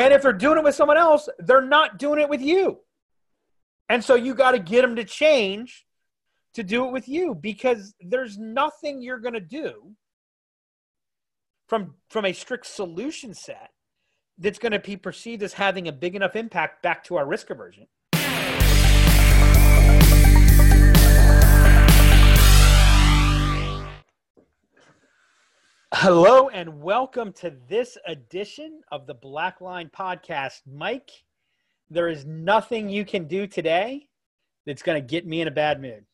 And if they're doing it with someone else, they're not doing it with you. And so you got to get them to change to do it with you because there's nothing you're going to do from from a strict solution set that's going to be perceived as having a big enough impact back to our risk aversion. Hello and welcome to this edition of the Black Line Podcast. Mike, there is nothing you can do today that's going to get me in a bad mood.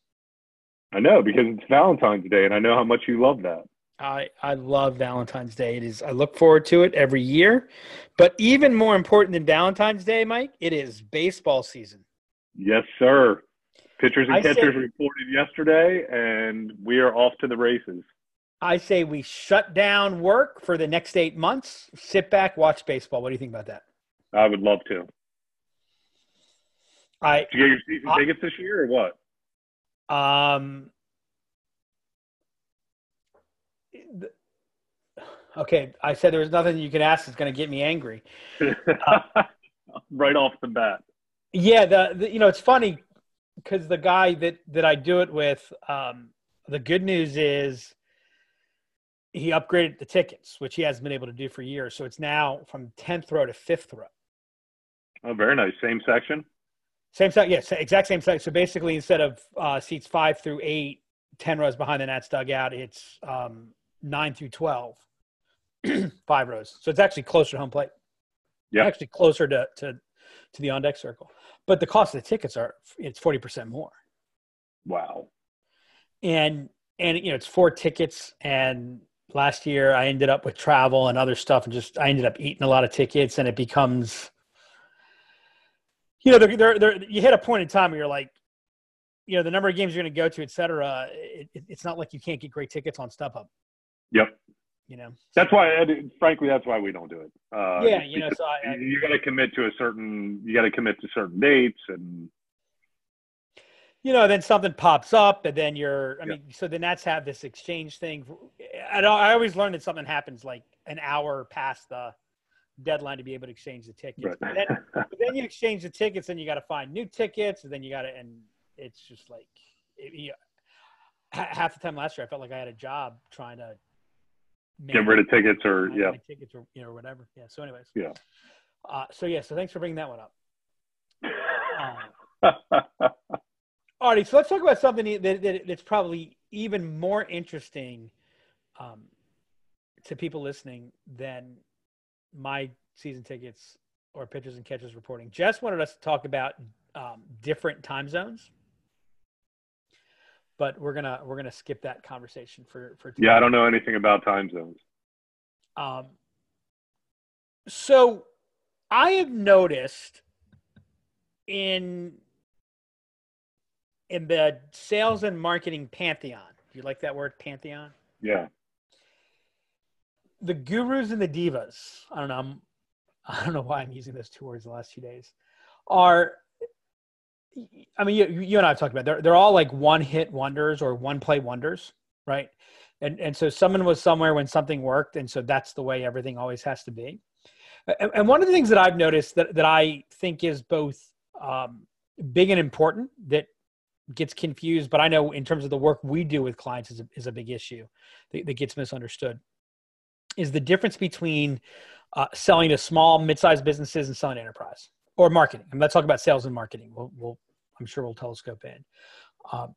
I know because it's Valentine's Day and I know how much you love that. I, I love Valentine's Day. It is I look forward to it every year. But even more important than Valentine's Day, Mike, it is baseball season. Yes, sir. Pitchers and I catchers say- reported yesterday and we are off to the races. I say we shut down work for the next eight months, sit back, watch baseball. What do you think about that? I would love to. I Did you get your season Uh, tickets this year or what? Um. Okay, I said there was nothing you could ask that's going to get me angry. right off the bat. Yeah, the, the you know it's funny because the guy that that I do it with, um, the good news is he upgraded the tickets, which he hasn't been able to do for years. So it's now from tenth row to fifth row. Oh, very nice. Same section. Same section, yes, exact same section. So basically, instead of uh, seats five through eight, 10 rows behind the Nats dugout, it's um, nine through 12, five rows. So it's actually closer to home plate. Yeah. Actually closer to, to, to the on deck circle. But the cost of the tickets are, it's 40% more. Wow. And, and, you know, it's four tickets. And last year I ended up with travel and other stuff and just, I ended up eating a lot of tickets and it becomes, you know, they're, they're, they're, you hit a point in time where you're like, you know, the number of games you're going to go to, et cetera. It, it, it's not like you can't get great tickets on StubHub, Yep. you know? That's why, frankly, that's why we don't do it. Uh, yeah, you know, so I, I, you, you got to commit to a certain, you got to commit to certain dates and you know, then something pops up, and then you're. I Yeah. mean, so the Nats have this exchange thing. I, don't- I always learn that something happens like an hour past the deadline to be able to exchange the tickets. Right. Then, then you exchange the tickets, and you got to find new tickets, and then you got to, and it's just like, it, you, ha- half the time last year, I felt like I had a job trying to get rid of tickets or, yeah. tickets or you know whatever. Yeah. So, anyways. Yeah. Uh, so yeah. So thanks for bringing that one up. Um, Artie, so let's talk about something that, that that's probably even more interesting um, to people listening than my season tickets or pitchers and catchers reporting. Jess wanted us to talk about um, different time zones, but we're gonna we're gonna skip that conversation for for Today. yeah, I don't know anything about time zones. Um, so I have noticed in in the sales and marketing pantheon. Do you like that word pantheon? Yeah. The gurus and the divas. I don't know. I'm, I don't know why I'm using those two words the last few days. Are I mean, you, you and I have talked about it. they're they're all like one hit wonders or one play wonders, right? And and so someone was somewhere when something worked, and so that's the way everything always has to be. And, and one of the things that I've noticed that that I think is both um, big and important that gets confused, but I know in terms of the work we do with clients is a, is a big issue that, that gets misunderstood. Is the difference between uh, selling to small, mid-sized businesses and selling enterprise or marketing? I'm not talking about sales and marketing. We'll, we'll I'm sure we'll telescope in, um,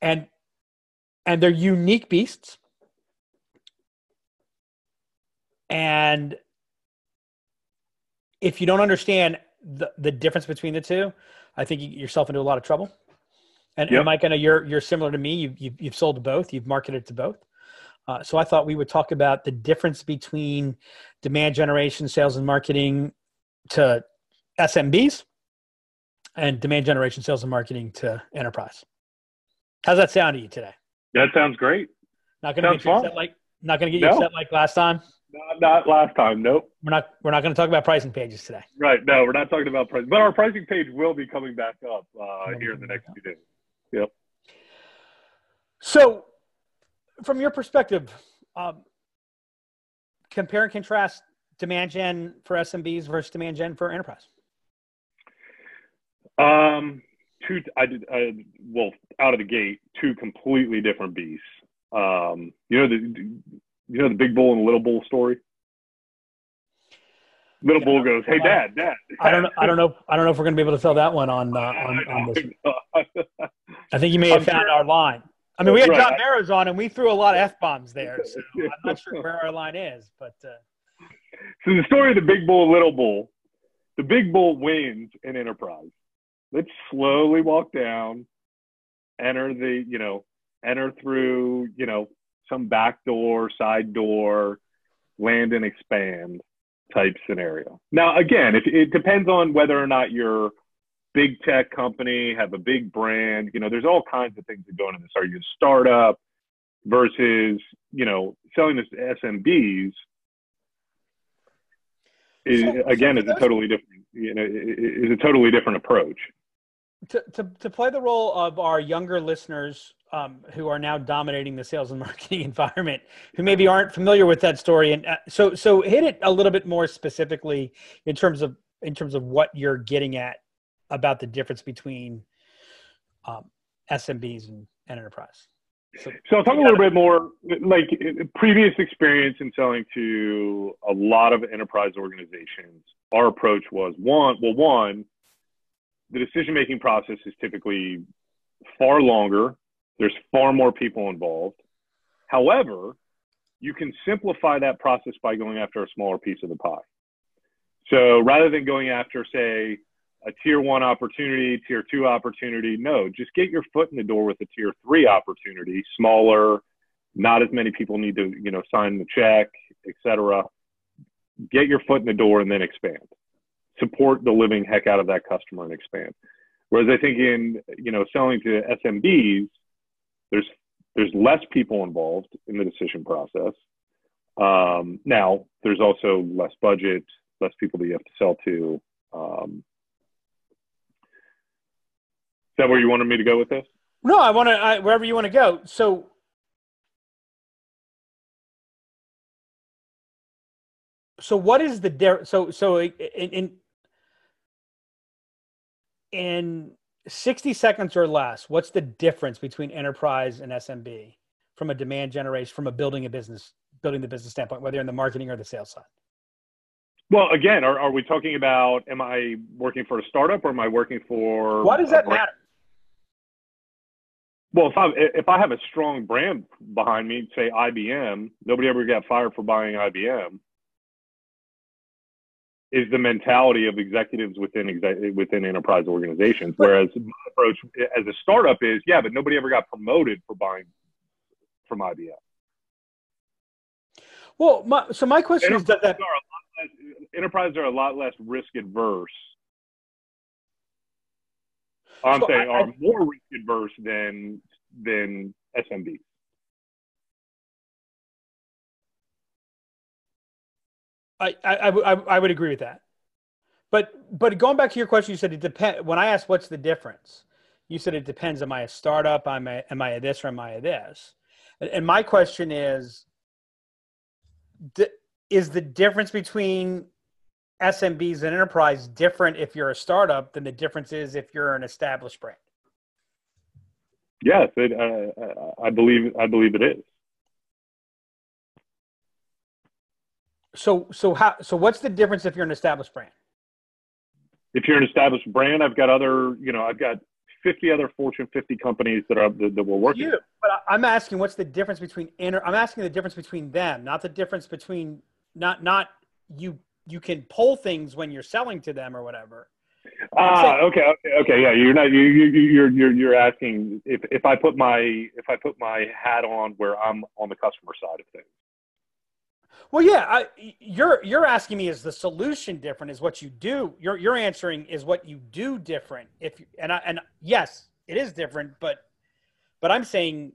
and and they're unique beasts. And if you don't understand the, the difference between the two, I think you get yourself into a lot of trouble. And, Yep. and Mike, I know you're you're similar to me. You've you've, you've sold to both. You've marketed to both. Uh, so I thought we would talk about the difference between demand generation, sales, and marketing to SMBs, and demand generation, sales, and marketing to enterprise. How's that sound to you today? That sounds great. Not going to get you fun. upset like not going to get you No. upset like last time. Not, not last time. Nope. We're not we're not going to talk about pricing pages today. Right. No, we're not talking about price, but our pricing page will be coming back up uh, here in the next few days. So, from your perspective, um, compare and contrast demand gen for SMBs versus demand gen for enterprise? Um, two. I did. I, well, out of the gate, two completely different beasts. Um, you know the you know the big bull and little bull story. Little yeah, bull goes, "Hey, dad, dad." I don't know. I don't know. I don't know if we're going to be able to sell that one on uh, on, on this. I think you may have I'm found sure. our line. I mean, we had right. John Barrows on, and we threw a lot of f bombs there. So I'm not sure where our line is, but. Uh... So the story of the big bull, little bull. The big bull wins in enterprise. Let's slowly walk down, enter the, you know, enter through, you know, some back door, side door, land and expand type scenario. Now, again, if, it depends on whether or not you're big tech company, have a big brand. You know, there's all kinds of things that go into this. Are you a startup versus, you know, selling this to SMBs? Is, so, again, so is a totally different, you know, is a totally different approach. To, to, to play the role of our younger listeners um, who are now dominating the sales and marketing environment, who maybe aren't familiar with that story, and uh, so so hit it a little bit more specifically in terms of in terms of what you're getting at about the difference between um, SMBs and, and enterprise. So, so I'll talk a little bit more like previous experience in selling to a lot of enterprise organizations. Our approach was one, well, one, the decision making process is typically far longer. There's far more people involved. However, you can simplify that process by going after a smaller piece of the pie. So rather than going after, say, a tier one opportunity, tier two opportunity. No, just get your foot in the door with a tier three opportunity, smaller, not as many people need to, you know, sign the check, etc. Get your foot in the door and then expand. Support the living heck out of that customer and expand. Whereas I think in, you know, selling to SMBs, there's there's less people involved in the decision process. Um, now, there's also less budget, less people that you have to sell to. Um, that where you wanted me to go with this? No, I want to wherever you want to go. So, so what is the der- so so in, in in 60 seconds or less what's the difference between enterprise and smb from a demand generation from a building a business building the business standpoint whether in the marketing or the sales side well again are, are we talking about am i working for a startup or am i working for why does that matter well, if I if I have a strong brand behind me, say IBM, nobody ever got fired for buying IBM. Is the mentality of executives within within enterprise organizations, whereas my approach as a startup is, yeah, but nobody ever got promoted for buying from IBM. Well, my, so my question is that, that less, enterprises are a lot less risk adverse I'm so saying I, are more risk adverse than than SMB. I, I, I, I would agree with that. But but going back to your question, you said it depends. When I asked what's the difference, you said it depends. Am I a startup? Am I am I a this or am I a this? And my question is, is the difference between SMBs and enterprise different if you're a startup than the difference is if you're an established brand? Yes, it, uh, I believe I believe it is. So so how so what's the difference if you're an established brand? If you're an established brand, I've got other you know I've got 50 other Fortune 50 companies that are that, that we're working. You, but I'm asking what's the difference between inter, I'm asking the difference between them, not the difference between not not you you can pull things when you're selling to them or whatever. Ah, okay, okay, okay. Yeah, you're not you you you're you're you're asking if if I put my if I put my hat on where I'm on the customer side of things. Well, yeah, I, you're you're asking me is the solution different? Is what you do? You're you're answering is what you do different? If and I and yes, it is different, but but I'm saying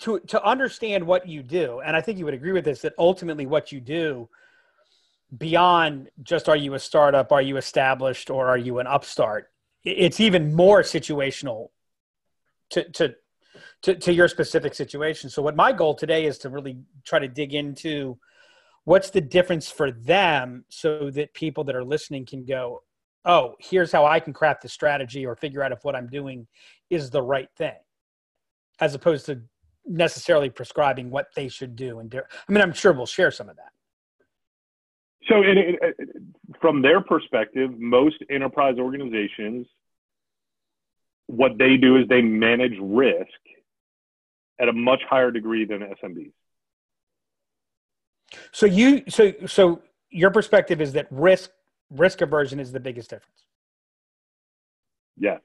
to to understand what you do, and I think you would agree with this that ultimately what you do beyond just are you a startup, are you established, or are you an upstart? It's even more situational to to to, to your specific situation. So what my goal today is to really try to dig into what's the difference for them so that people that are listening can go oh here's how i can craft the strategy or figure out if what i'm doing is the right thing as opposed to necessarily prescribing what they should do and do i mean i'm sure we'll share some of that so it, it, from their perspective most enterprise organizations what they do is they manage risk at a much higher degree than SMBs. So you so so your perspective is that risk risk aversion is the biggest difference. Yes.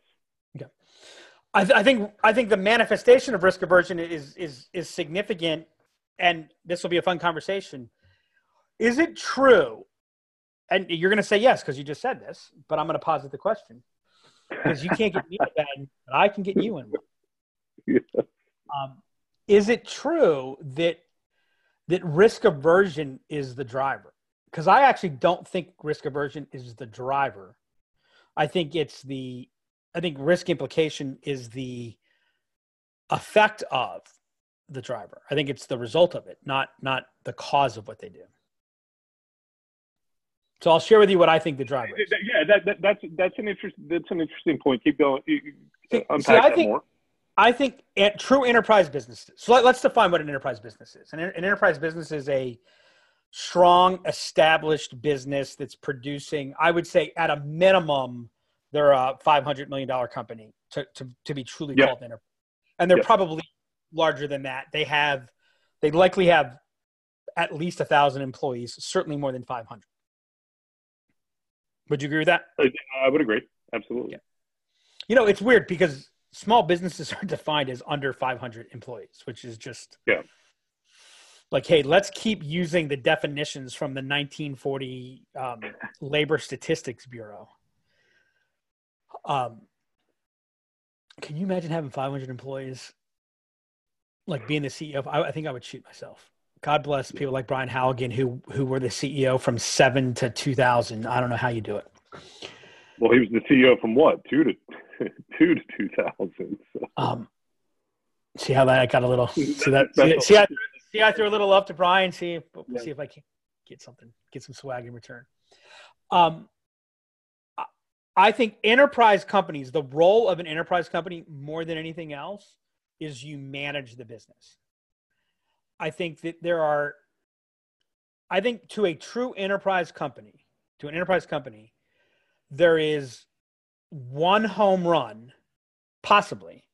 I, th- I think I think the manifestation of risk aversion is is is significant, and this will be a fun conversation. Is it true? And you're going to say yes because you just said this, but I'm going to posit the question because you can't get me in bed, but I can get you in one. Yeah. Um, is it true that that risk aversion is the driver? Because I actually don't think risk aversion is the driver. I think it's the I think risk implication is the effect of the driver. I think it's the result of it, not not the cause of what they do. So I'll share with you what I think the driver is. Yeah, that, that that's that's an interest that's an interesting point. Keep going. Uh, unpack See, I think, more. I think true enterprise businesses. So let, us define what an enterprise business is. An, an enterprise business is a strong, established business that's producing. I would say at a minimum, they're a five hundred million dollar company to, to to be truly yep. called enterprise, and they're yep. probably larger than that. They have, they likely have at least a thousand employees, certainly more than five hundred. Would you agree with that? I would agree. Absolutely. Yeah. You know, it's weird because small businesses are defined as under 500 employees, which is just yeah. Like, hey, let's keep using the definitions from the 1940 um, Labor Statistics Bureau. Um, can you imagine having 500 employees? Like being the CEO, I, I think I would shoot myself. God bless people like Brian Halligan who who were the CEO from seven to 2000. I don't know how you do it. Well, he was the CEO from what two to two to two thousand. So. Um, see how that I got a little. See that? See, see, I, see, I threw a little up to Brian. See, if, yeah. see if I can get something, get some swag in return. Um, I think enterprise companies, the role of an enterprise company more than anything else is you manage the business. I think that there are, I think to a true enterprise company, to an enterprise company, there is one home run, possibly,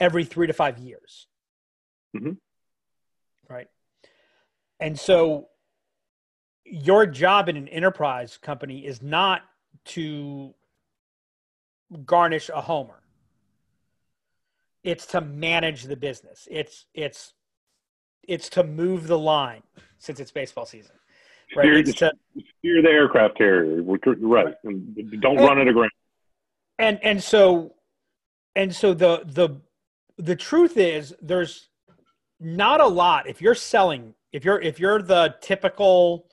every three to five years. Mm-hmm. Right. And so your job in an enterprise company is not to garnish a homer. It's to manage the business. It's it's it's to move the line since it's baseball season. Right. Steer, it's to, steer the aircraft carrier. Right. And don't and, run it aground and and so and so the the the truth is there's not a lot if you're selling if you're if you're the typical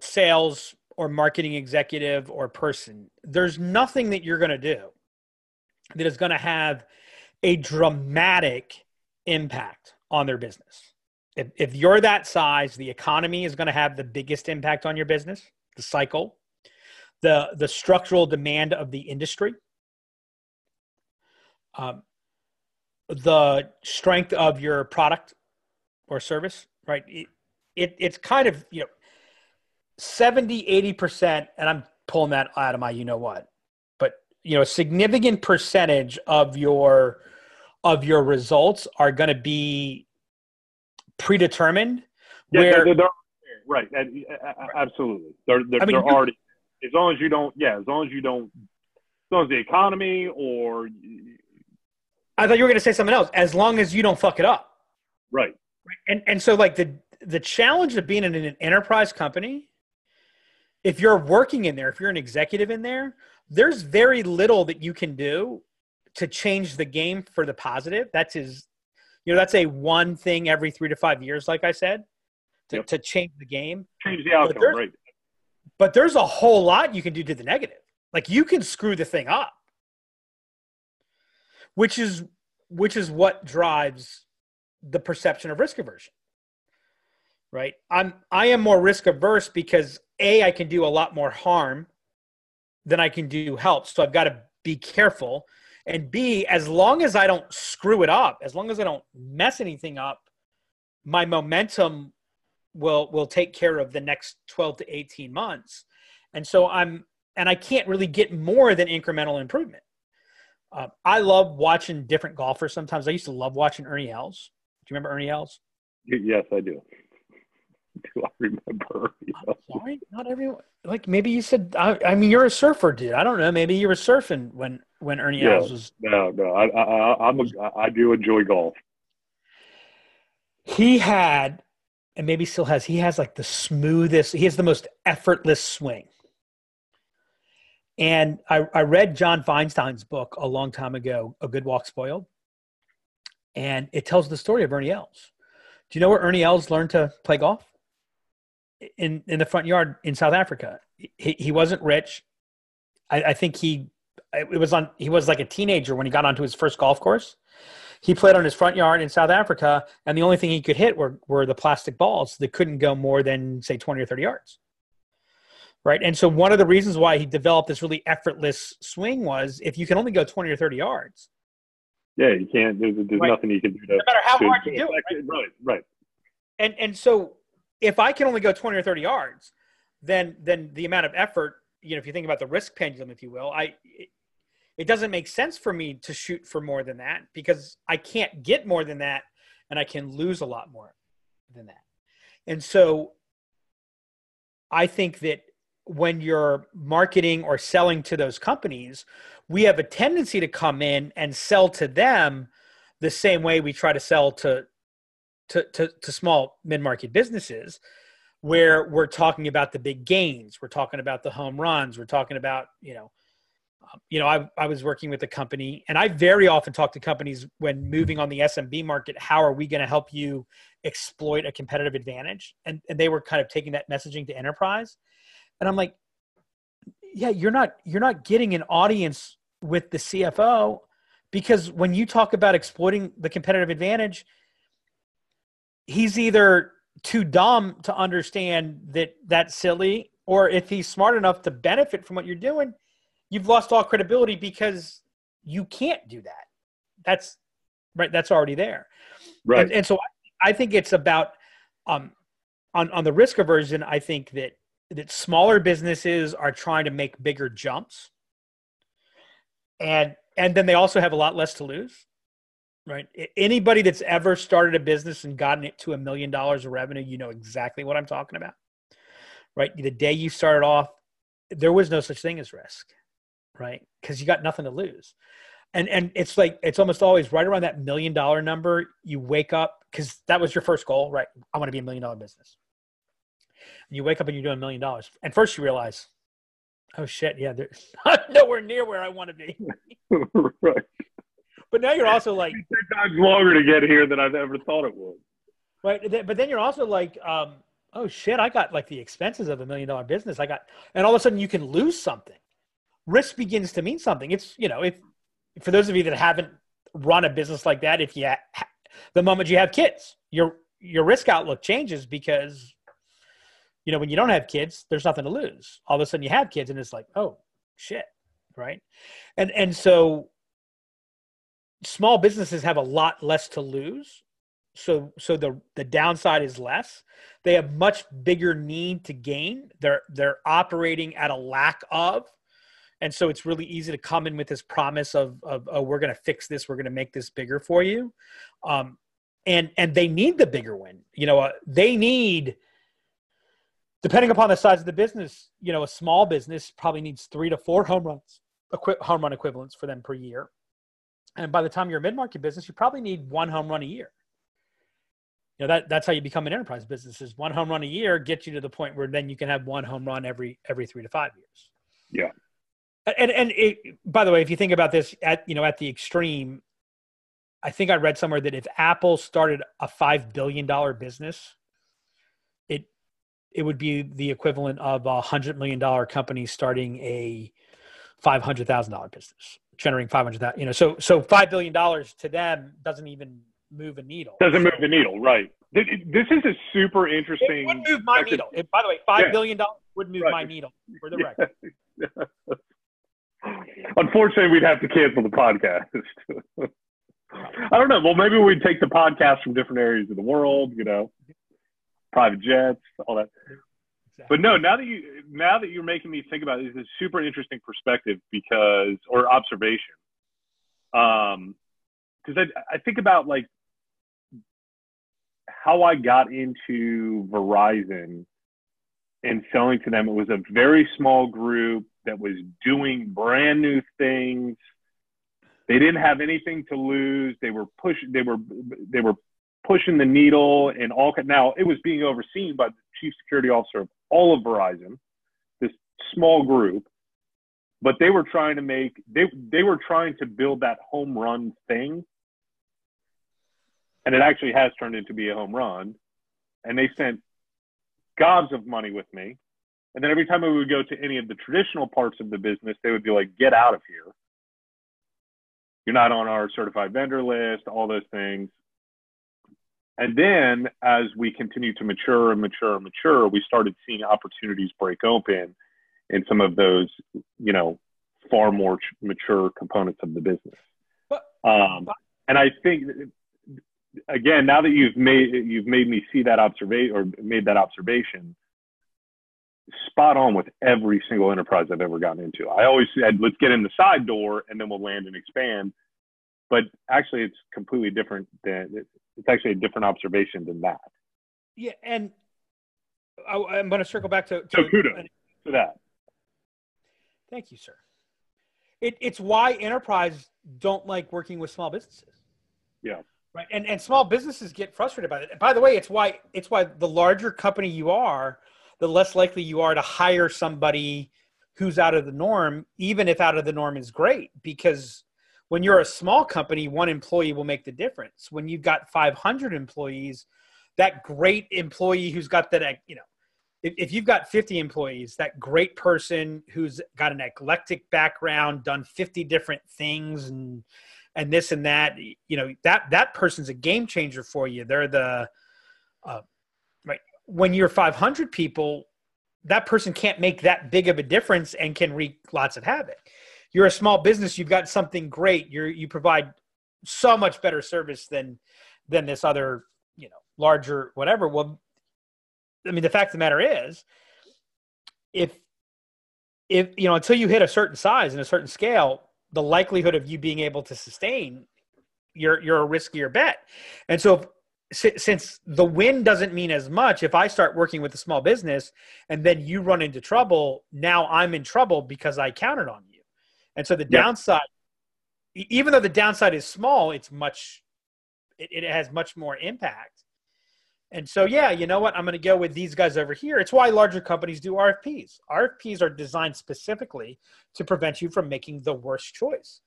sales or marketing executive or person there's nothing that you're going to do that is going to have a dramatic impact on their business if, if you're that size the economy is going to have the biggest impact on your business the cycle the the structural demand of the industry, um, the strength of your product or service, right? It, it, it's kind of you know 70 80% and i'm pulling that out of my you know what but you know a significant percentage of your of your results are going to be predetermined yeah, where they're, they're, right absolutely they're they're, I mean, they're already as long as you don't, yeah, as long as you don't, as long as the economy or. I thought you were going to say something else. As long as you don't fuck it up. Right. And and so like the the challenge of being in an enterprise company, if you're working in there, if you're an executive in there, there's very little that you can do to change the game for the positive. That's his, you know, that's a one thing every three to five years, like I said, to, yep. to change the game. Change the outcome, right? But there's a whole lot you can do to the negative. Like you can screw the thing up. Which is which is what drives the perception of risk aversion. right? I'm I am more risk averse because a I can do a lot more harm than I can do help. So I've got to be careful. And B, as long as I don't screw it up, as long as I don't mess anything up, my momentum will will take care of the next 12 to 18 months. And so I'm and I can't really get more than incremental improvement. Uh, I love watching different golfers. Sometimes I used to love watching Ernie Els. Do you remember Ernie Els? Yes, I do. Do I remember? Sorry, not everyone. Like maybe you said. I, I, mean, you're a surfer, dude. I don't know. Maybe you were surfing when when Ernie yeah, Els was. No, no. I I I'm a, I do enjoy golf. He had, and maybe still has. He has like the smoothest. He has the most effortless swing. And I, I read John Feinstein's book a long time ago, A Good Walk Spoiled. And it tells the story of Ernie Els. Do you know where Ernie Els learned to play golf? In, in the front yard in South Africa. He, he wasn't rich. I, I think he it was on he was like a teenager when he got onto his first golf course. He played on his front yard in South Africa, and the only thing he could hit were, were the plastic balls that couldn't go more than say 20 or 30 yards right? And so one of the reasons why he developed this really effortless swing was if you can only go 20 or 30 yards. Yeah, you can't. There's, there's right. nothing you can do to. No matter how to, hard you do it. Right? right, right. And and so if I can only go 20 or 30 yards, then then the amount of effort, you know, if you think about the risk pendulum, if you will, I it, it doesn't make sense for me to shoot for more than that because I can't get more than that, and I can lose a lot more than that. And so I think that when you're marketing or selling to those companies, we have a tendency to come in and sell to them the same way we try to sell to to, to, to small mid-market businesses where we're talking about the big gains. We're talking about the home runs. We're talking about you know um, you know I, I was working with a company and i very often talk to companies when moving on the smb market how are we going to help you exploit a competitive advantage? And, and they were kind of taking that messaging to enterprise. And I'm like, yeah, you're not you're not getting an audience with the CFO because when you talk about exploiting the competitive advantage, he's either too dumb to understand that that's silly, or if he's smart enough to benefit from what you're doing, you've lost all credibility because you can't do that. That's right. That's already there. Right. And, and so I, I think it's about um, on on the risk aversion. I think that that smaller businesses are trying to make bigger jumps and and then they also have a lot less to lose right anybody that's ever started a business and gotten it to a million dollars of revenue you know exactly what i'm talking about right the day you started off there was no such thing as risk right because you got nothing to lose and and it's like it's almost always right around that million dollar number you wake up because that was your first goal right i want to be a million dollar business and you wake up and you're doing a million dollars. And first you realize, oh shit, yeah, there's nowhere near where I want to be. right. But now you're also like ten times longer to get here than I've ever thought it would. Right. But then you're also like, um, oh shit, I got like the expenses of a million dollar business. I got, and all of a sudden you can lose something. Risk begins to mean something. It's you know, if for those of you that haven't run a business like that, if you ha- the moment you have kids, your your risk outlook changes because you know, when you don't have kids, there's nothing to lose. All of a sudden you have kids and it's like, oh shit. Right. And and so small businesses have a lot less to lose. So so the the downside is less. They have much bigger need to gain. They're they're operating at a lack of. And so it's really easy to come in with this promise of, of oh, we're going to fix this, we're going to make this bigger for you, um, and and they need the bigger win. You know, uh, they need depending upon the size of the business, you know, a small business probably needs three to four home runs, home run equivalents for them per year. And by the time you're a mid-market business, you probably need one home run a year. You know, that, that's how you become an enterprise business is one home run a year gets you to the point where then you can have one home run every, every three to five years. Yeah. And, and it, by the way, if you think about this at, you know, at the extreme, I think I read somewhere that if Apple started a $5 billion business, it it would be the equivalent of a hundred million dollar company starting a five hundred thousand dollar business, generating five hundred You know, so so five billion dollars to them doesn't even move a needle. Doesn't move the needle, right? This is a super interesting. It would move my needle. It, by the way, five Yeah. billion dollars would move Right. my needle for the record. Unfortunately, we'd have to cancel the podcast. I don't know. Well, maybe we'd take the podcast from different areas of the world. You know, private jets, all that. But no, now that you now that you're making me think about it, it's a super interesting perspective because or observation. Um, because I I think about like how I got into Verizon and selling to them. It was a very small group that was doing brand new things. They didn't have anything to lose. They were pushing. They were they were pushing the needle and all. Now it was being overseen by the chief security officer of all of Verizon, this small group. But they were trying to make they they were trying to build that home run thing, and it actually has turned into be a home run. And they spent gobs of money with me. And then every time we would go to any of the traditional parts of the business, they would be like, get out of here. You're not on our certified vendor list, all those things. And then as we continued to mature and mature and mature, we started seeing opportunities break open in some of those, you know, far more ch- mature components of the business. Um, and I think, again, now that you've made you've made me see that observation or made that observation, spot on with every single enterprise I've ever gotten into. I always said, let's get in the side door and then we'll land and expand. But actually, it's completely different than it's actually a different observation than that. Yeah, and I, I'm going to circle back to, So to kudos to that. Thank you, sir. It, it's why enterprise don't like working with small businesses. Yeah. Right. And and small businesses get frustrated by it. By the way, it's why it's why the larger company you are, the less likely you are to hire somebody who's out of the norm, even if out of the norm is great. Because when you're a small company, one employee will make the difference. When you've got 500 employees, that great employee who's got that, you know, if, if you've got 50 employees, that great person who's got an eclectic background, done 50 different things and and this and that, you know, that that person's a game changer for you. They're the uh, right when you're 500 people, that person can't make that big of a difference and can wreak lots of havoc. You're a small business, you've got something great. You're you provide so much better service than than this other, you know, larger whatever. Well, I mean, the fact of the matter is, if if you know until you hit a certain size and a certain scale, the likelihood of you being able to sustain, you're you're a riskier bet. And so, if, since the win doesn't mean as much, if I start working with a small business and then you run into trouble, now I'm in trouble because I counted on you. And so the Yep. downside, even though the downside is small, it's much, it, it has much more impact. And so, yeah, you know what? I'm going to go with these guys over here. It's why larger companies do RFPs. RFPs are designed specifically to prevent you from making the worst choice.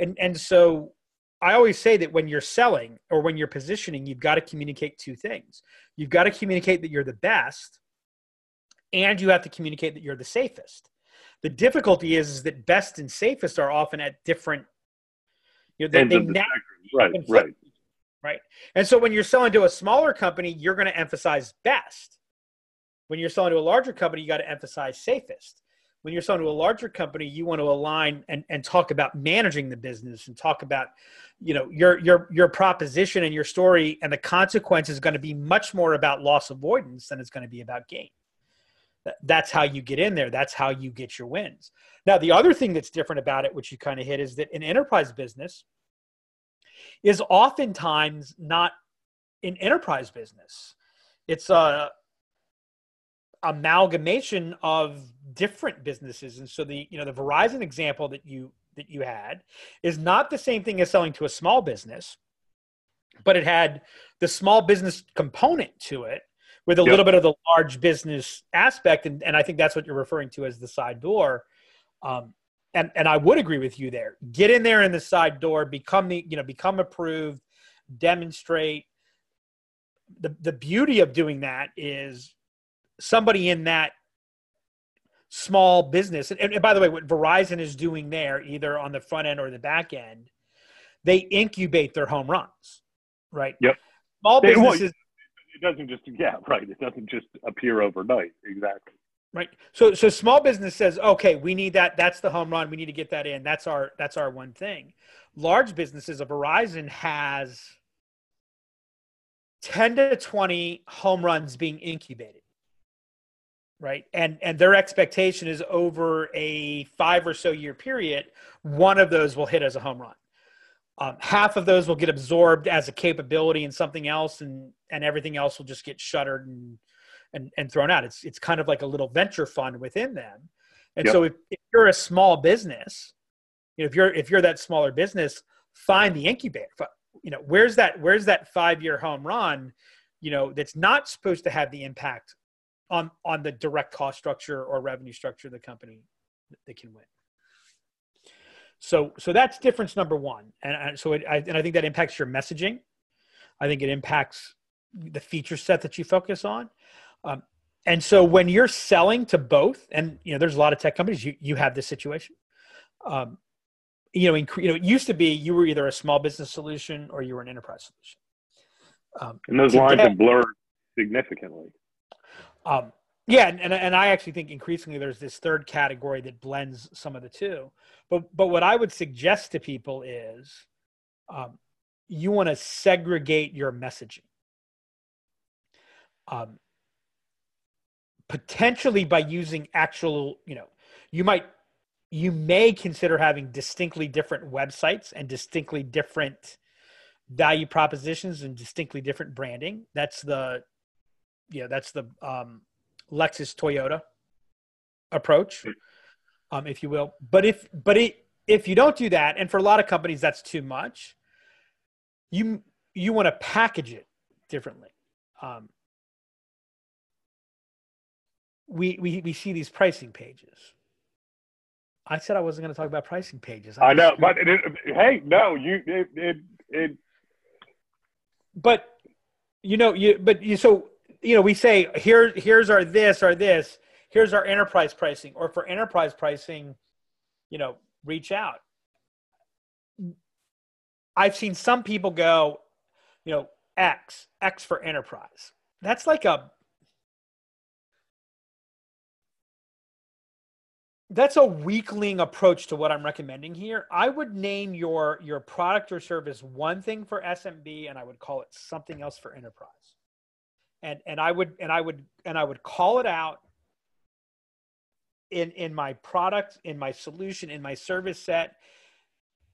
And and so I always say that when you're selling or when you're positioning, you've got to communicate two things. You've got to communicate that you're the best, and you have to communicate that you're the safest. The difficulty is, is that best and safest are often at different. You know, they, they the Right, right. right? And so when you're selling to a smaller company, you're going to emphasize best. When you're selling to a larger company, you got to emphasize safest. When you're selling to a larger company, you want to align and, and talk about managing the business and talk about, you know, your your your proposition and your story and the consequence is going to be much more about loss avoidance than it's going to be about gain. That- That's how you get in there. That's how you get your wins. Now, the other thing that's different about it, which you kind of hit, is that an enterprise business, is oftentimes not an enterprise business. It's a amalgamation of different businesses. And so the you know the Verizon example that you that you had is not the same thing as selling to a small business, but it had the small business component to it with a Yep. little bit of the large business aspect. And, and I think that's what you're referring to as the side door. Um, and, and I would agree with you there. Get in there in the side door, become the, you know, become approved, demonstrate. The, the beauty of doing that is somebody in that small business and, and by the way what verizon is doing there either on the front end or the back end they incubate their home runs right Yep. small businesses it doesn't just yeah right. It doesn't just appear overnight. Exactly. Right. So so small business says, okay, we need that. That's the home run. We need to get that in. That's our that's our one thing. Large businesses, a Verizon has 10 to 20 home runs being incubated right and and their expectation is over a five or so year period one of those will hit as a home run um, half of those will get absorbed as a capability in something else and and everything else will just get shuttered and and, and thrown out. It's it's kind of like a little venture fund within them. And yep. so if, if you're a small business you know, if you're if you're that smaller business find the incubator. You know where's that where's that five year home run you know that's not supposed to have the impact on on the direct cost structure or revenue structure of the company that can win so so that's difference number one and so it, I, and i think that impacts your messaging i think it impacts the feature set that you focus on um, and so when you're selling to both and you know there's a lot of tech companies you, you have this situation um, you know, inc- you know, it used to be you were either a small business solution or you were an enterprise solution. Um, and those today, lines have blurred significantly. Um, yeah, and, and I actually think increasingly there's this third category that blends some of the two. But but what I would suggest to people is, um, you want to segregate your messaging. Um, potentially by using actual, you know, you might you may consider having distinctly different websites and distinctly different value propositions and distinctly different branding. That's the, yeah, that's the um, Lexus Toyota approach, um, if you will. But if, but it, if you don't do that, and for a lot of companies that's too much, you you want to package it differently. Um, we, we we see these pricing pages I said I wasn't going to talk about pricing pages. I, I know, but it, hey, no, you it, it, it But you know, you but you so you know we say here here's our this or this here's our enterprise pricing or for enterprise pricing, you know, reach out. I've seen some people go, you know, X X for enterprise. That's like a that's a weakling approach to what I'm recommending here. I would name your your product or service one thing for SMB and I would call it something else for enterprise. And and I would and I would and I would call it out in in my product, in my solution, in my service set.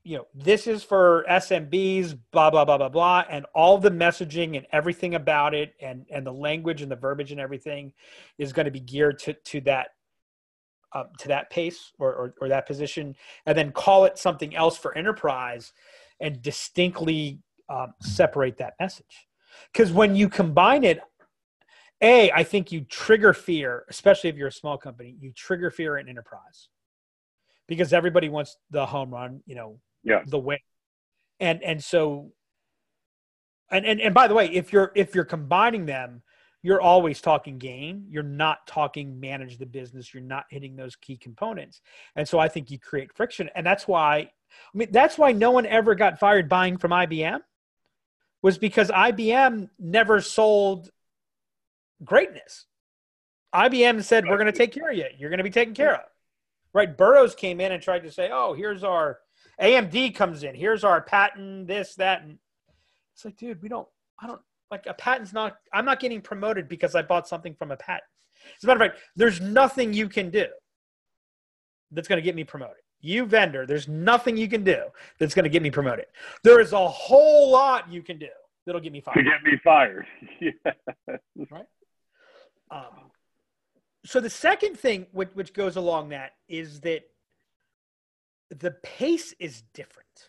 You know, this is for SMBs, blah blah blah blah blah, and all the messaging and everything about it, and and the language and the verbiage and everything is going to be geared to to that uh, to that pace or, or, or that position, and then call it something else for enterprise, and distinctly um, separate that message. Because when you combine it, a I think you trigger fear, especially if you're a small company. You trigger fear in enterprise because everybody wants the home run, you know, yeah. the win, and and so. And, and and by the way, if you're if you're combining them, you're always talking gain. You're not talking manage the business. You're not hitting those key components. And so I think you create friction. And that's why, I mean, that's why no one ever got fired buying from IBM was because IBM never sold greatness. IBM said, we're going to take care of you. You're going to be taken care of. Right. Burroughs came in and tried to say, oh, here's our AMD comes in. Here's our patent, this, that. And it's like, dude, we don't, I don't, like a patent's not i'm not getting promoted because i bought something from a patent as a matter of fact there's nothing you can do that's going to get me promoted you vendor there's nothing you can do that's going to get me promoted there is a whole lot you can do that'll get me fired to get me fired yeah. right um, so the second thing which, which goes along that is that the pace is different.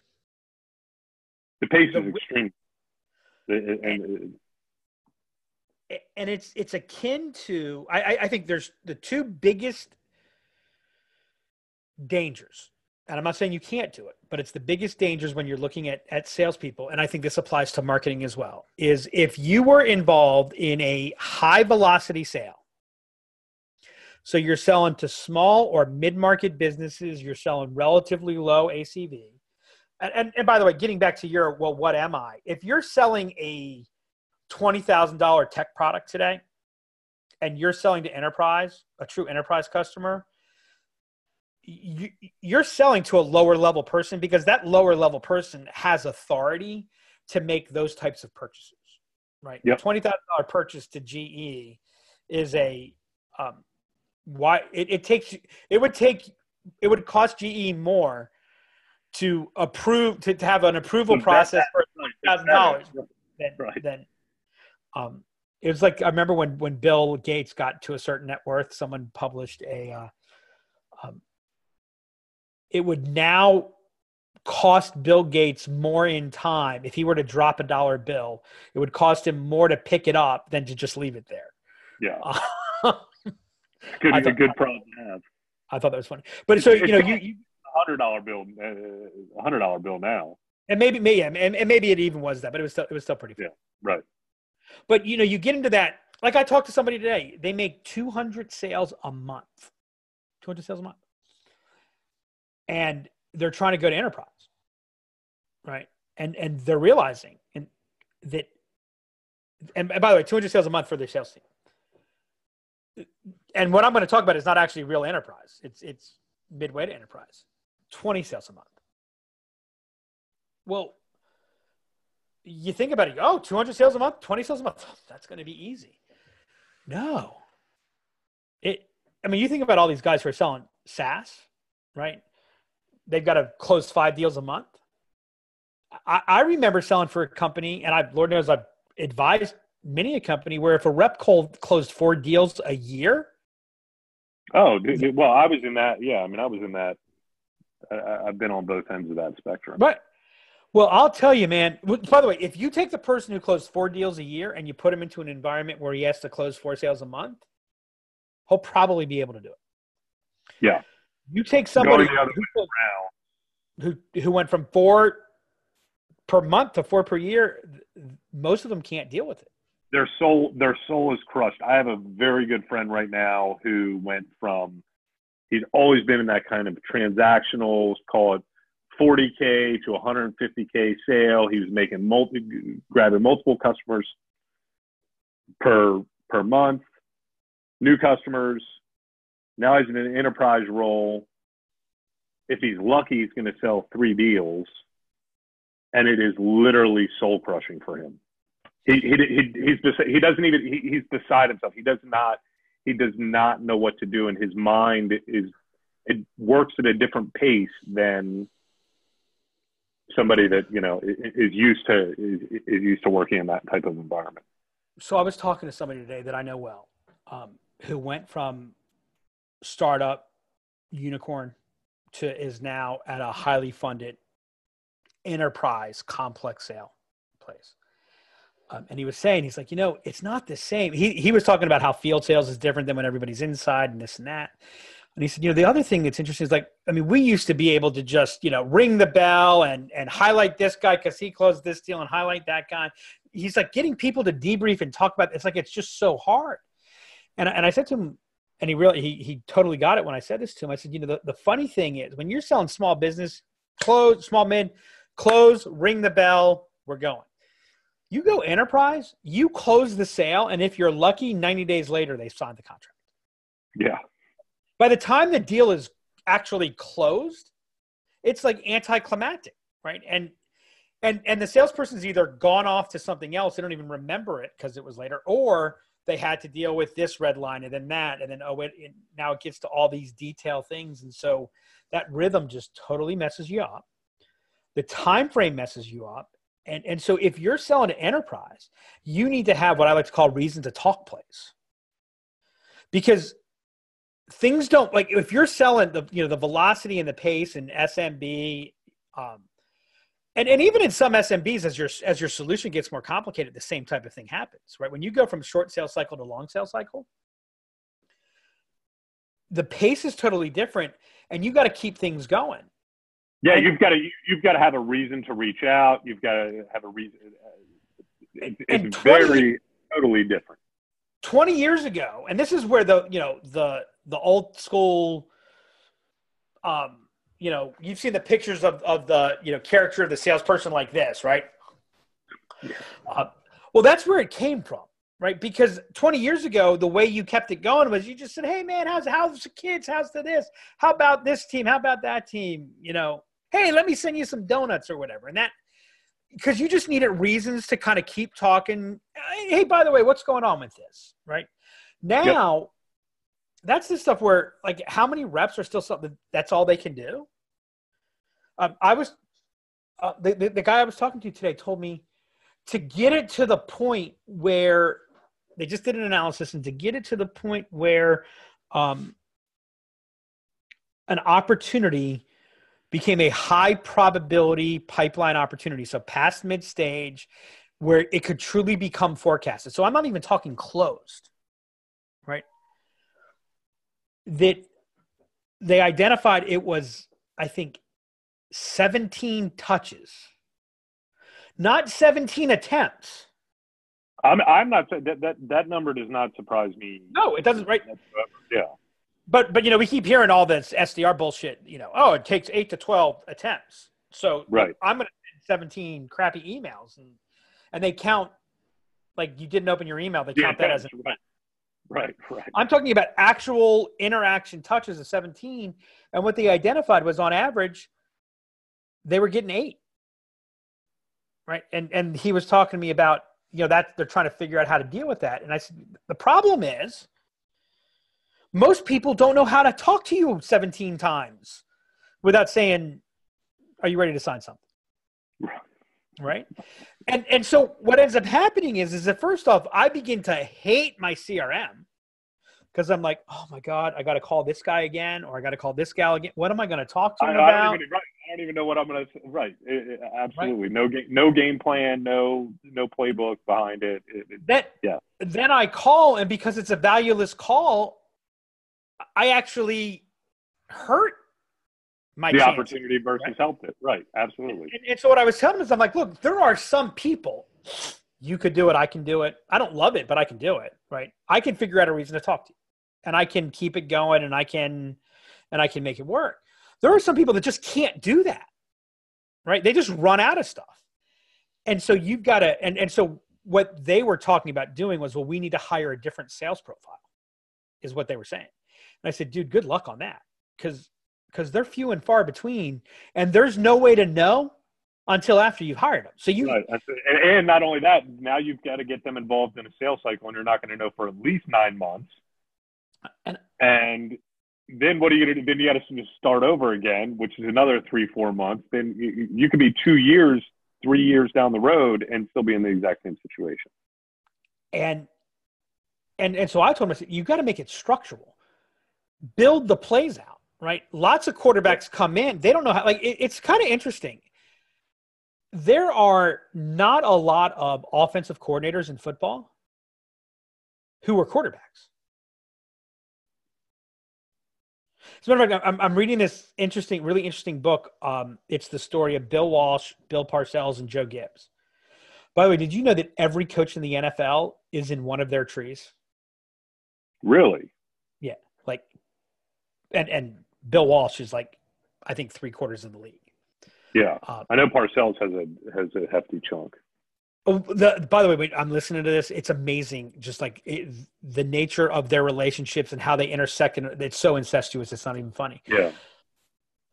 The pace the, is extreme. And, and it's it's akin to I, I think there's the two biggest dangers and I'm not saying you can't do it, but it's the biggest dangers when you're looking at, at salespeople. And I think this applies to marketing as well is if you were involved in a high velocity sale, so you're selling to small or mid market businesses, you're selling relatively low ACV, and, and, and by the way, getting back to your, well, what am I? If you're selling a twenty thousand dollar tech product today, and you're selling to enterprise, a true enterprise customer, you're selling to a lower level person because that lower level person has authority to make those types of purchases, right? Yep. Twenty thousand dollar purchase to GE is a um, why it, it takes it would take it would cost GE more to approve to, to have an approval process for thousand dollars than, Right. than um it was like I remember when when Bill Gates got to a certain net worth, someone published a uh, it would now cost Bill Gates more in time if he were to drop a dollar bill. It would cost him more to pick it up than to just leave it there. Yeah, good, I a thought- good problem to have. I thought that was funny. But so you know, you, you hundred dollar bill, uh, a hundred dollar bill now. and maybe, maybe, and, and maybe it even was that, but it was still, it was still pretty. Funny. Right. But you know, you get into that. Like I talked to somebody today, they make 200 sales a month. 200 sales a month, and they're trying to go to enterprise, right? And and they're realizing and that. And, by the way, 200 sales a month for their sales team. And what I'm going to talk about is not actually real enterprise. It's it's midway to enterprise. 20 sales a month. Well, you think about it, oh, 200 sales a month, 20 sales a month, that's going to be easy. No. It, I mean, you think about all these guys who are selling SaaS, right? They've got to close five deals a month. I, I remember selling for a company, and I, Lord knows, I've advised many a company where if a rep cold closed four deals a year, Oh, dude, well, I was in that. Yeah, I mean, I was in that. I- I, I've been on both ends of that spectrum. But Well, I'll tell you, man. By the way, if you take the person who closed four deals a year and you put him into an environment where he has to close four sales a month, he'll probably be able to do it. Yeah. You take somebody Going the other who, who who went from four per month to four per year. Most of them can't deal with it. their soul, their soul is crushed. I have a very good friend right now who went from. He's always been in that kind of transactional, call it 40k to 150k sale. He was making multi, grabbing multiple customers per per month, new customers. Now he's in an enterprise role. If he's lucky, he's going to sell three deals, and it is literally soul crushing for him. He he he he's he doesn't even he, he's beside himself. He does not he does not know what to do, and his mind is it works at a different pace than somebody that you know is used to is, is used to working in that type of environment. So I was talking to somebody today that I know well, um, who went from startup unicorn to is now at a highly funded enterprise complex sale place. Um, and he was saying, he's like, you know, it's not the same. He, he was talking about how field sales is different than when everybody's inside and this and that. And he said, you know, the other thing that's interesting is like, I mean, we used to be able to just, you know, ring the bell and, and highlight this guy because he closed this deal and highlight that guy. He's like getting people to debrief and talk about it's like it's just so hard. And, and I said to him, and he really he, he totally got it when I said this to him. I said, you know, the, the funny thing is when you're selling small business, close, small mid, close, ring the bell, we're going. You go enterprise, you close the sale, and if you're lucky, 90 days later they signed the contract. Yeah, By the time the deal is actually closed, it's like anticlimactic, right? And and and the salesperson's either gone off to something else, they don't even remember it because it was later, or they had to deal with this red line and then that, and then oh, it, it now it gets to all these detail things, and so that rhythm just totally messes you up. The time frame messes you up, and and so if you're selling an enterprise, you need to have what I like to call reason to talk plays, because things don't like if you're selling the you know the velocity and the pace and SMB, um, and and even in some SMBs as your as your solution gets more complicated, the same type of thing happens, right? When you go from short sales cycle to long sales cycle, the pace is totally different, and you got to keep things going. yeah. You've got to you, you've got to have a reason to reach out. You've got to have a reason. It, And it's 20 very totally different. 20 years ago and this is where the you know the the old school um you know you've seen the pictures of of the you know character of the salesperson like this right uh, Well, that's where it came from, right? Because 20 years ago, the way you kept it going was you just said, "Hey, man, how's how's the kids? How's the this? How about this team? How about that team? You know, hey, let me send you some donuts or whatever." And that because you just needed reasons to kind of keep talking. Hey, by the way, what's going on with this? Right now, yep. That's the stuff where like how many reps are still something that's all they can do. Um, I was uh, the, the the guy I was talking to today told me to get it to the point where they just did an analysis and to get it to the point where um, an opportunity became a high probability pipeline opportunity. So past mid stage where it could truly become forecasted. So I'm not even talking closed, right? That they identified it was, I think, 17 touches, not 17 attempts. I'm, I'm not that, that that number does not surprise me. No, it doesn't. Right? Yeah but but you know we keep hearing all this SDR bullshit. You know, oh, it takes eight to twelve attempts. So right, I'm going to send seventeen crappy emails, and and they count like you didn't open your email. They count yeah, that as a, right. Right, right. I'm talking about actual interaction touches of 17, and what they identified was on average, they were getting eight. Right, and and he was talking to me about you know that they're trying to figure out how to deal with that, and I said the problem is most people don't know how to talk to you 17 times without saying, Are you ready to sign something? Right. Right and and so what ends up happening is is that first off, I begin to hate my CRM because I'm like, oh my God, I got to call this guy again, or I got to call this gal again. What am I going to talk to him I, about? I don't, even, right, I don't even know what I'm going to. Right, it, it, absolutely, right. no game, no game plan, no no playbook behind it. it that yeah. Then I call, and because it's a valueless call, I actually hurt my the chances, opportunity versus right? helped it. Right, absolutely. And, and, so what I was telling him is, I'm like, look, there are some people. You could do it. I can do it. I don't love it, but I can do it. Right. I can figure out a reason to talk to you, and I can keep it going, and I can, and I can make it work. There are some people that just can't do that. Right. They just run out of stuff, and so you've got to. And and so what they were talking about doing was, well, we need to hire a different sales profile, is what they were saying. And I said, dude, good luck on that. Cause because they're few and far between, and there's no way to know until after you've hired them. So you right. and, and not only that, now you've got to get them involved in a sales cycle, and you're not going to know for at least nine months. And, and then what are you going to do? Then you got to start over again, which is another three, four months. Then you, you could be two years, three years down the road, and still be in the exact same situation. And and and so I told him, I said, you got to make it structural build the plays out, right? Lots of quarterbacks come in, they don't know how, like, it, it's kind of interesting. There are not a lot of offensive coordinators in football who are quarterbacks. As a matter of fact, I'm, I'm reading this interesting, really interesting book. Um, it's the story of Bill Walsh, Bill Parcells, and Joe Gibbs. By the way, did you know that every coach in the NFL is in one of their trees? Really? Yeah. Like and and Bill Walsh is like I think three quarters of the league. Yeah, uh, I know Parcells has a has a hefty chunk. Oh, the, by the way, I'm listening to this. It's amazing, just like it, the nature of their relationships and how they intersect, and it's so incestuous. It's not even funny. Yeah.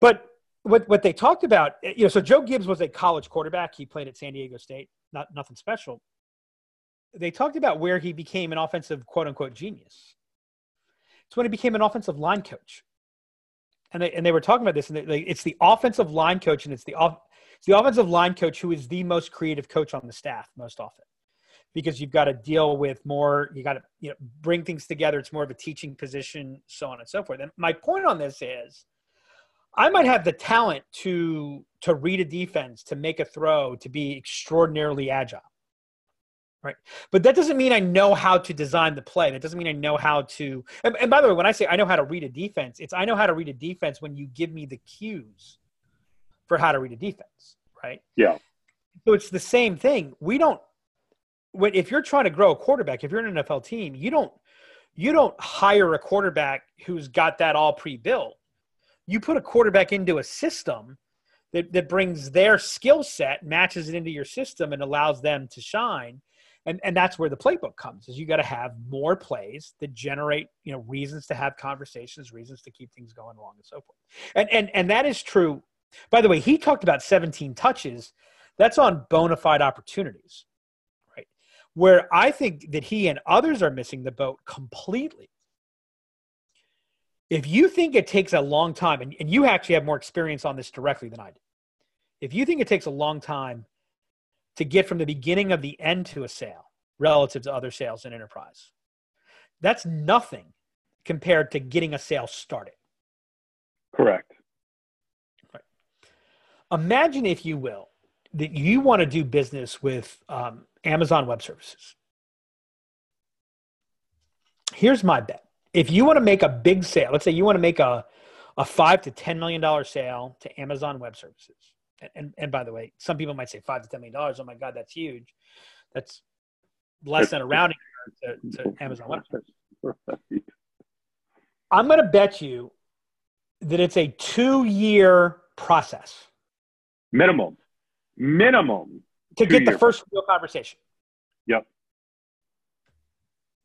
But what what they talked about, you know, so Joe Gibbs was a college quarterback. He played at San Diego State. Not nothing special. They talked about where he became an offensive quote unquote genius. It's when he became an offensive line coach. And they, and they were talking about this, and they, it's the offensive line coach, and it's the off, it's the offensive line coach who is the most creative coach on the staff most often, because you've got to deal with more. You got to you know bring things together. It's more of a teaching position, so on and so forth. And my point on this is, I might have the talent to to read a defense, to make a throw, to be extraordinarily agile right? But that doesn't mean i know how to design the play. That doesn't mean i know how to and, and, by the way when i say i know how to read a defense it's i know how to read a defense when you give me the cues for how to read a defense right? Yeah. So it's the same thing. We don't when if you're trying to grow a quarterback if you're an nfl team you don't you don't hire a quarterback who's got that all pre-built. You put a quarterback into a system that, that brings their skill set matches it into your system and allows them to shine and and that's where the playbook comes is you got to have more plays that generate you know reasons to have conversations reasons to keep things going along and so forth. And and and that is true. By the way he talked about 17 touches. That's on bona fide opportunities right? Where i think that he and others are missing the boat completely. If you think it takes a long time and, and you actually have more experience on this directly than i do. If you think it takes a long time to get from the beginning of the end to a sale relative to other sales in enterprise. That's nothing compared to getting a sale started. Correct. Right. Imagine, if you will, that you want to do business with um, Amazon Web Services. Here's my bet. If you want to make a big sale, let's say you want to make a, a five to $10 million sale to Amazon Web Services, and and by the way, some people might say five to ten million dollars. Oh my God, that's huge. That's less than a rounding to, to Amazon Web Services. I'm going to bet you that it's a two-year process. Minimum, minimum to get the first real conversation. Yep.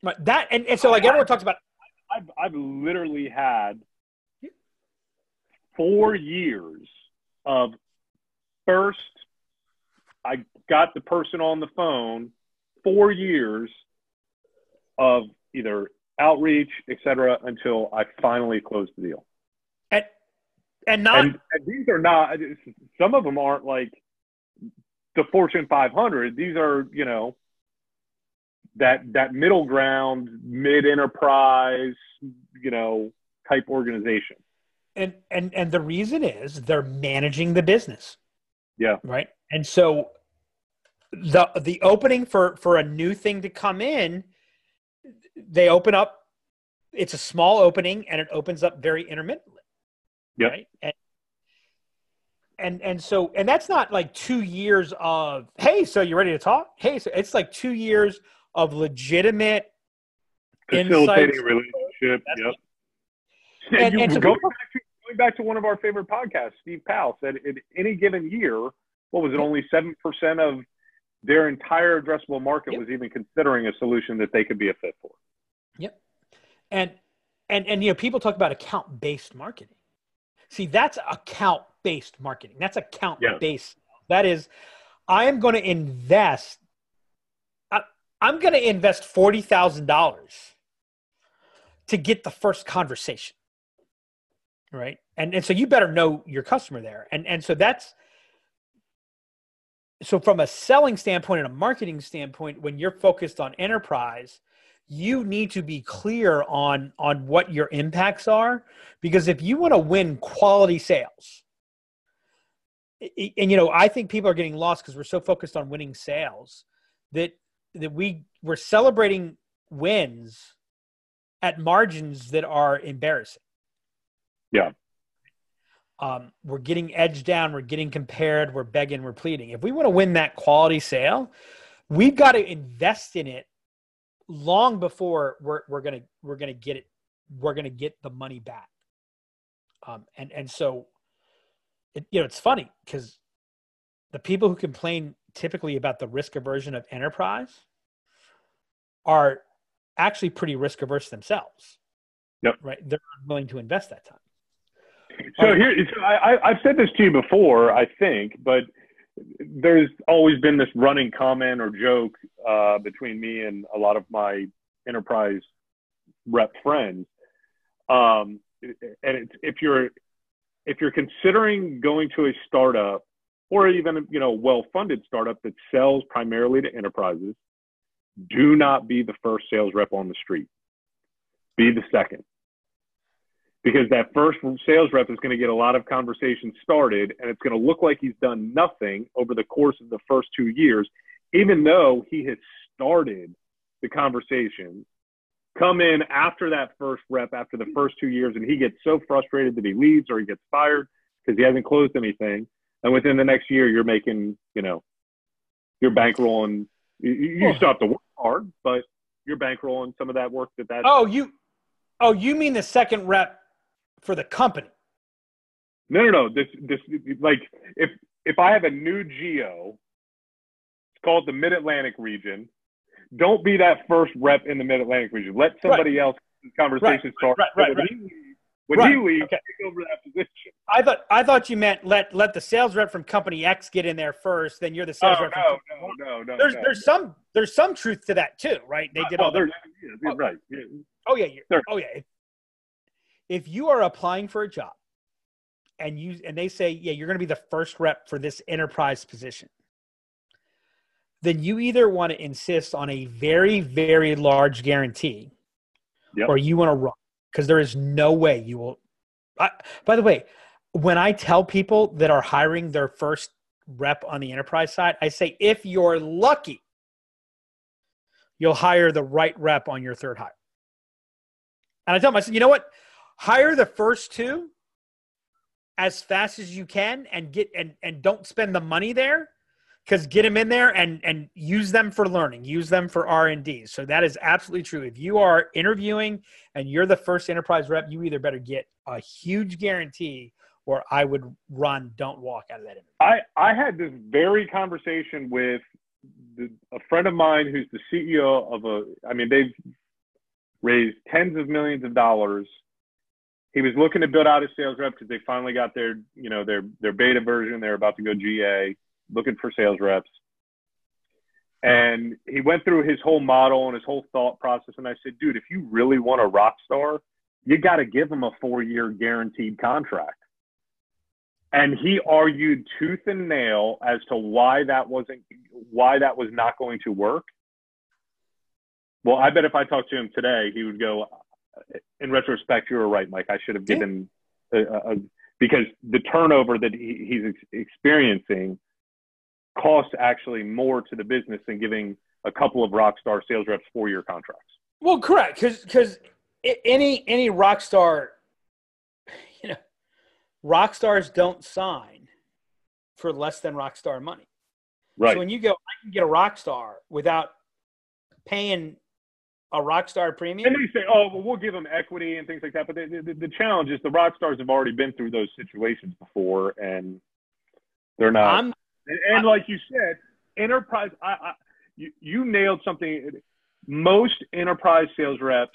But that and, and so like everyone talks about. I've I've literally had four years of first I got the person on the phone four years of either outreach, et cetera, until I finally closed the deal. And and not and, and these are not some of them aren't like the Fortune 500. These are you know that that middle ground, mid enterprise, you know, type organization. And and and the reason is they're managing the business. Yeah. Right. And so the the opening for for a new thing to come in, they open up. It's a small opening, and it opens up very intermittently. Yeah. Right. And, and and so and that's not like two years of hey, so you ready to talk? Hey, so it's like two years of legitimate facilitating insights. relationship. Yep. And, and, and so go, going back to one of our favorite podcasts, Steve Powell said in any given year, what was it, only 7% of their entire addressable market yep. was even considering a solution that they could be a fit for. Yep. And, and, and, you know, people talk about account based marketing. See, that's account based marketing. That's account based. Yeah. That is, I am going to invest, I, I'm going to invest $40,000 to get the first conversation right? And and so you better know your customer there. And and so that's so from a selling standpoint and a marketing standpoint when you're focused on enterprise you need to be clear on on what your impacts are. Because if you want to win quality sales and you know i think people are getting lost because we're so focused on winning sales that that we we're celebrating wins at margins that are embarrassing yeah. Um, we're getting edged down, we're getting compared, we're begging, we're pleading. If we want to win that quality sale, we've got to invest in it long before we're we're gonna we're gonna get it we're gonna get the money back. Um, and and so, it, you know, it's funny because the people who complain typically about the risk aversion of enterprise are actually pretty risk averse themselves. Yep. Right. They're willing to invest that time. So here, so I, I've said this to you before, I think, but there's always been this running comment or joke uh, between me and a lot of my enterprise rep friends. Um, and if you're if you're considering going to a startup or even you know well-funded startup that sells primarily to enterprises, do not be the first sales rep on the street. Be the second because that first sales rep is going to get a lot of conversations started and it's going to look like he's done nothing over the course of the first two years, even though he has started the conversation. Come in after that first rep, after the first two years, and he gets so frustrated that he leaves or he gets fired because he hasn't closed anything. And within the next year, you're making, you know, you're bankrolling. You, you still have to work hard, but you're bankrolling some of that work that that. Oh, you, oh, you mean the second rep for the company. No, no, no. This, this, like, if if I have a new geo, it's called the Mid Atlantic region, don't be that first rep in the Mid Atlantic region. Let somebody right. else conversation right. start. Right, right, right. When right. he leaves, okay. take over that position. I thought I thought you meant let let the sales rep from company X get in there first, then you're the sales oh, rep. No, no, no, no. There's no. there's some there's some truth to that too, right? They uh, did oh, all the, yeah, right. Yeah. Oh yeah, oh yeah. If you are applying for a job and you and they say, yeah, you're going to be the first rep for this enterprise position, then you either want to insist on a very very large guarantee, yep. or you want to run because there is no way you will. I, by the way, when I tell people that are hiring their first rep on the enterprise side, I say if you're lucky, you'll hire the right rep on your third hire. And I tell them, I said, you know what? Hire the first two as fast as you can and get and and don't spend the money there because get them in there and and use them for learning use them for r&d so that is absolutely true if you are interviewing and you're the first enterprise rep you either better get a huge guarantee or i would run don't walk out of that interview. i i had this very conversation with the, a friend of mine who's the ceo of a i mean they've raised tens of millions of dollars he was looking to build out his sales rep because they finally got their you know their their beta version they're about to go ga looking for sales reps. And he went through his whole model and his whole thought process. And I said, dude, if you really want a rock star, you got to give him a four year guaranteed contract. And he argued tooth and nail as to why that wasn't, why that was not going to work. Well, I bet if I talked to him today, he would go, in retrospect, you were right, Mike. I should have given a, a, because the turnover that he, he's ex- experiencing costs actually more to the business than giving a couple of rock star sales reps four year contracts. Well, correct, because because any any rock star, you know, rock stars don't sign for less than rock star money. Right. So when you go, I can get a rock star without paying a rock star premium. And they say, oh, well, we'll give them equity and things like that. But the, the, the challenge is the rock stars have already been through those situations before, and they're not. I'm and, and like you said, enterprise. I, I you, you nailed something. Most enterprise sales reps.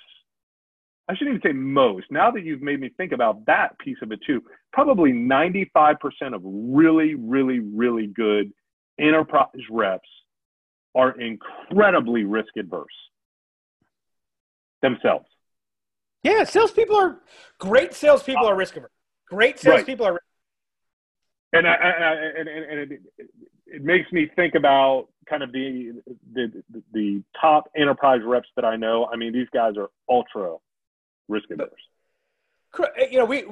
I shouldn't even say most. Now that you've made me think about that piece of it too, probably 95% of really, really, really good enterprise reps are incredibly risk adverse themselves. Yeah, salespeople are great. Salespeople are risk averse. Great salespeople right. are and I, I, and, and it, it makes me think about kind of the, the the top enterprise reps that I know. I mean, these guys are ultra risk averse. Eh, you know, we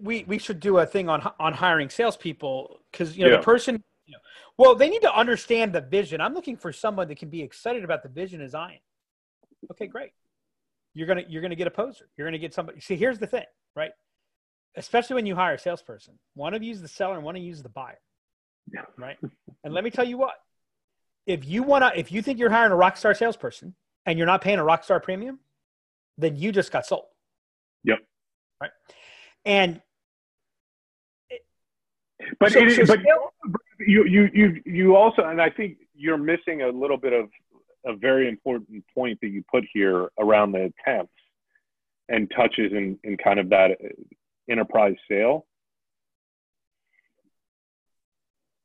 we we should do a thing on on hiring salespeople because you know yeah. the person. You know, well, they need to understand the vision. I'm looking for someone that can be excited about the vision as I am. Okay, great. You're gonna you're gonna get a poser. You're gonna get somebody. See, here's the thing, right? especially when you hire a salesperson, one of you is the seller and one of you is the buyer. Yeah. Right. and let me tell you what, if you want to, if you think you're hiring a rock star salesperson and you're not paying a rock star premium, then you just got sold. Yep. Right. And, but, so, it, so but you, you, you, you also, and I think you're missing a little bit of a very important point that you put here around the attempts and touches in, in kind of that enterprise sale.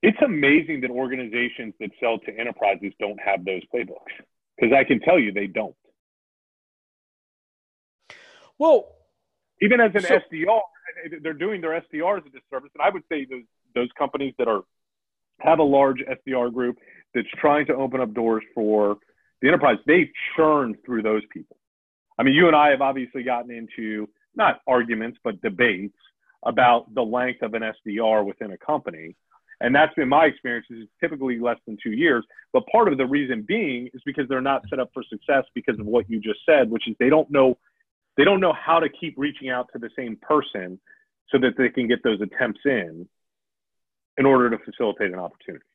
It's amazing that organizations that sell to enterprises don't have those playbooks because I can tell you they don't. Well, even as an so, SDR, they're doing their SDRs as a disservice. And I would say those those companies that are have a large SDR group that's trying to open up doors for the enterprise, they churn through those people. I mean, you and I have obviously gotten into not arguments, but debates about the length of an SDR within a company. And that's been my experience is typically less than two years. But part of the reason being is because they're not set up for success because of what you just said, which is they don't know they don't know how to keep reaching out to the same person so that they can get those attempts in in order to facilitate an opportunity.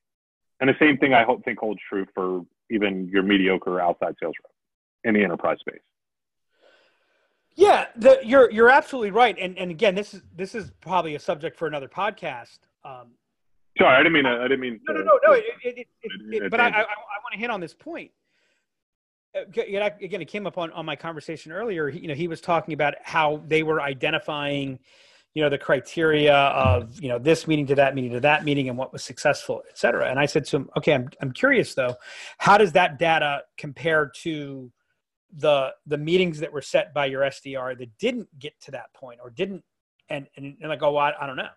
And the same thing I think holds true for even your mediocre outside sales rep in the enterprise space. Yeah, the, you're you're absolutely right, and and again, this is this is probably a subject for another podcast. Um, Sorry, I didn't mean. I didn't mean. No, no, no, no. It, it, it, but I, I, I want to hit on this point. again, it came up on, on my conversation earlier. You know, he was talking about how they were identifying, you know, the criteria of, you know, this meeting to that meeting to that meeting and what was successful, et cetera. And I said to him, okay, I'm, I'm curious though, how does that data compare to the, the meetings that were set by your SDR that didn't get to that point or didn't, and, and, and I go, well, I, I don't know.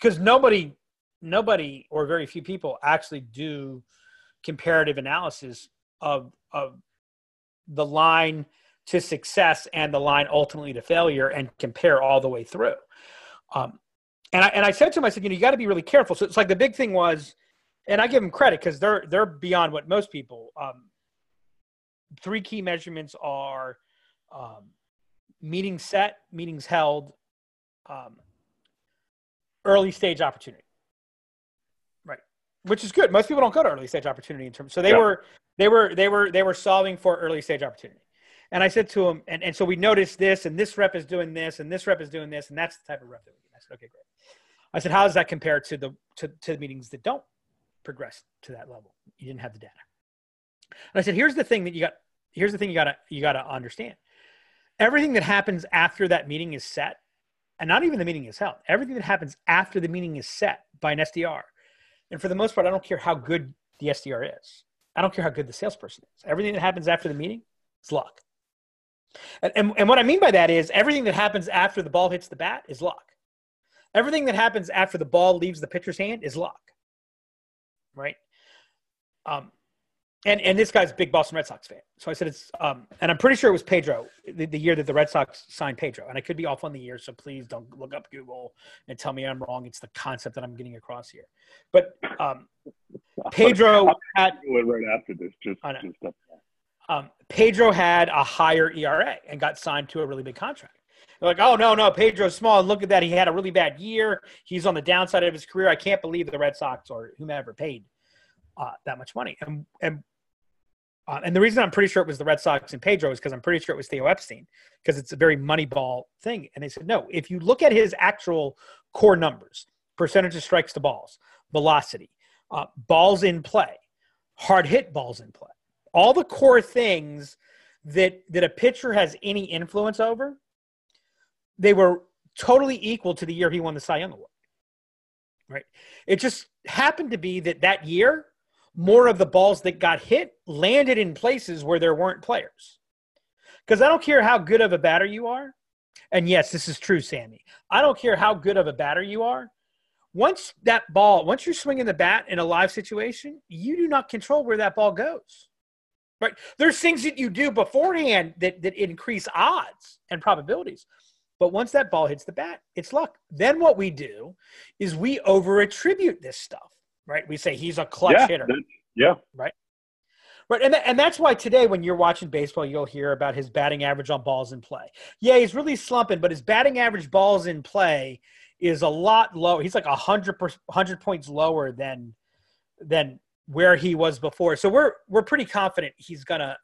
Cause nobody, nobody or very few people actually do comparative analysis of, of the line to success and the line ultimately to failure and compare all the way through. Um, and I and I said to him, I said, you know, you got to be really careful. So it's like the big thing was, and I give them credit because they're they're beyond what most people. Um, three key measurements are um, meetings set, meetings held, um, early stage opportunity. Right, which is good. Most people don't go to early stage opportunity in terms. So they yeah. were they were they were they were solving for early stage opportunity. And I said to him, and, and so we noticed this, and this rep is doing this, and this rep is doing this, and that's the type of rep that we get. I said, okay, great. I said, how does that compare to the to, to the meetings that don't progress to that level? You didn't have the data. And I said, here's the thing that you got. Here's the thing you gotta you gotta understand. Everything that happens after that meeting is set, and not even the meeting is held. Everything that happens after the meeting is set by an SDR, and for the most part, I don't care how good the SDR is. I don't care how good the salesperson is. Everything that happens after the meeting is luck. And, and, and what I mean by that is everything that happens after the ball hits the bat is luck. Everything that happens after the ball leaves the pitcher's hand is luck. Right? Um, and and this guy's a big Boston Red Sox fan. So I said it's um, and I'm pretty sure it was Pedro the, the, year that the Red Sox signed Pedro. And I could be off on the year, so please don't look up Google and tell me I'm wrong. It's the concept that I'm getting across here. But um, Pedro had right after this. Just, just um, Pedro had a higher ERA and got signed to a really big contract. They're like, oh no, no, Pedro's small. Look at that, he had a really bad year. He's on the downside of his career. I can't believe the Red Sox or whomever paid uh, that much money. And and uh, and the reason I'm pretty sure it was the Red Sox and Pedro is because I'm pretty sure it was Theo Epstein because it's a very moneyball thing. And they said, no, if you look at his actual core numbers, percentage of strikes to balls, velocity, uh, balls in play, hard hit balls in play, all the core things that that a pitcher has any influence over, they were totally equal to the year he won the Cy Young Award. Right? It just happened to be that that year, more of the balls that got hit landed in places where there weren't players. Because I don't care how good of a batter you are, and yes, this is true, Sammy. I don't care how good of a batter you are once that ball, once you're swinging the bat in a live situation, you do not control where that ball goes. Right? There's things that you do beforehand that, that increase odds and probabilities. But once that ball hits the bat, it's luck. Then what we do is we over attribute this stuff, right? We say he's a clutch yeah, hitter. Yeah. Right. Right. And, and that's why today, when you're watching baseball, you'll hear about his batting average on balls in play. Yeah, he's really slumping, but his batting average balls in play is a lot lower. He's like a hundred hundred points lower than than where he was before. So we're we're pretty confident he's gonna,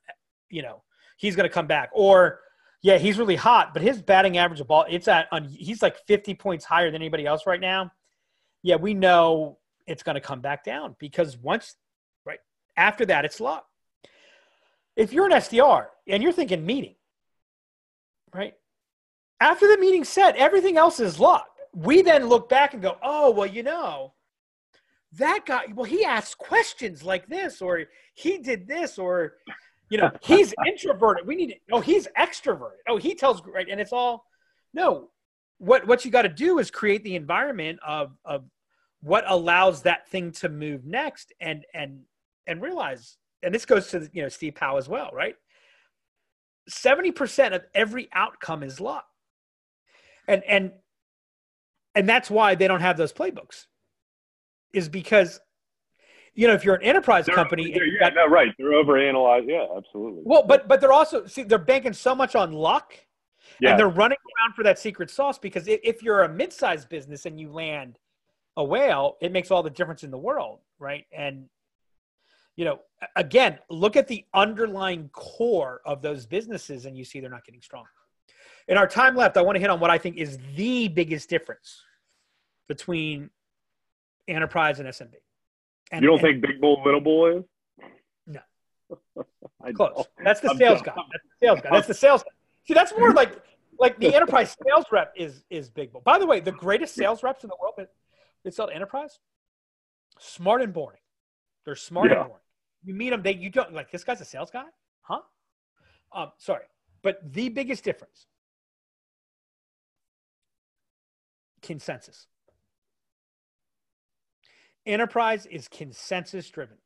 you know, he's gonna come back. Or yeah, he's really hot, but his batting average of ball it's at on he's like fifty points higher than anybody else right now. Yeah, we know it's gonna come back down because once right after that it's luck. If you're an SDR and you're thinking meeting, right? After the meeting set, everything else is luck we then look back and go, oh, well, you know, that guy, well, he asks questions like this, or he did this, or, you know, he's introverted. We need to, oh, he's extroverted. Oh, he tells, right. And it's all, no, what, what you got to do is create the environment of, of what allows that thing to move next and, and, and realize, and this goes to, you know, Steve Powell as well, right? 70% of every outcome is luck. And, and and that's why they don't have those playbooks is because you know if you're an enterprise they're, company they're, yeah got, no, right they're overanalyzed yeah absolutely. Well but but they're also see they're banking so much on luck yeah. and they're running around for that secret sauce because if you're a mid-sized business and you land a whale it makes all the difference in the world right? And you know again look at the underlying core of those businesses and you see they're not getting strong. In our time left, I want to hit on what I think is the biggest difference between enterprise and SMB. And, you don't and, think big bull, little bull is? No. Close. That's the sales guy. That's the sales guy. That's the sales guy. See, that's more like like the enterprise sales rep is is big. Bull. By the way, the greatest sales reps in the world that they sell to enterprise, smart and boring. They're smart yeah. and boring. You meet them, they you don't like this guy's a sales guy, huh? Um, sorry, but the biggest difference, consensus. Enterprise is consensus driven.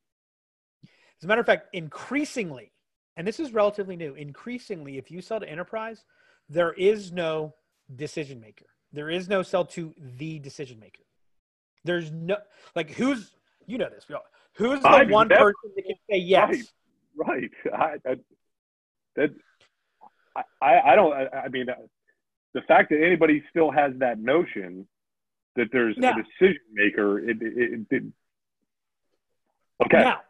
As a matter of fact, increasingly, and this is relatively new, increasingly, if you sell to enterprise, there is no decision maker. There is no sell to the decision maker. There's no like who's you know this. Who's the I one person that can say yes? Right. right. I, I, that I, I don't. I, I mean, uh, the fact that anybody still has that notion that there's now, a decision maker. It, it, it, okay. Now,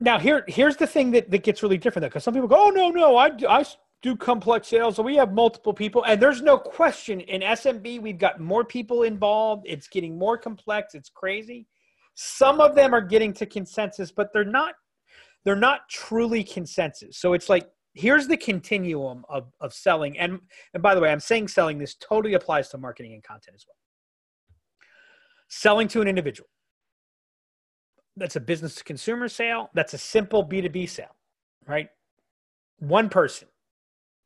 now here here's the thing that, that gets really different though, because some people go, "Oh no, no, I, I do complex sales, so we have multiple people, and there's no question in SMB we've got more people involved. It's getting more complex. It's crazy. Some of them are getting to consensus, but they're not. They're not truly consensus. So it's like here's the continuum of, of selling and and by the way i'm saying selling this totally applies to marketing and content as well selling to an individual. That's a business to consumer sale. That's a simple B2B sale, right? One person.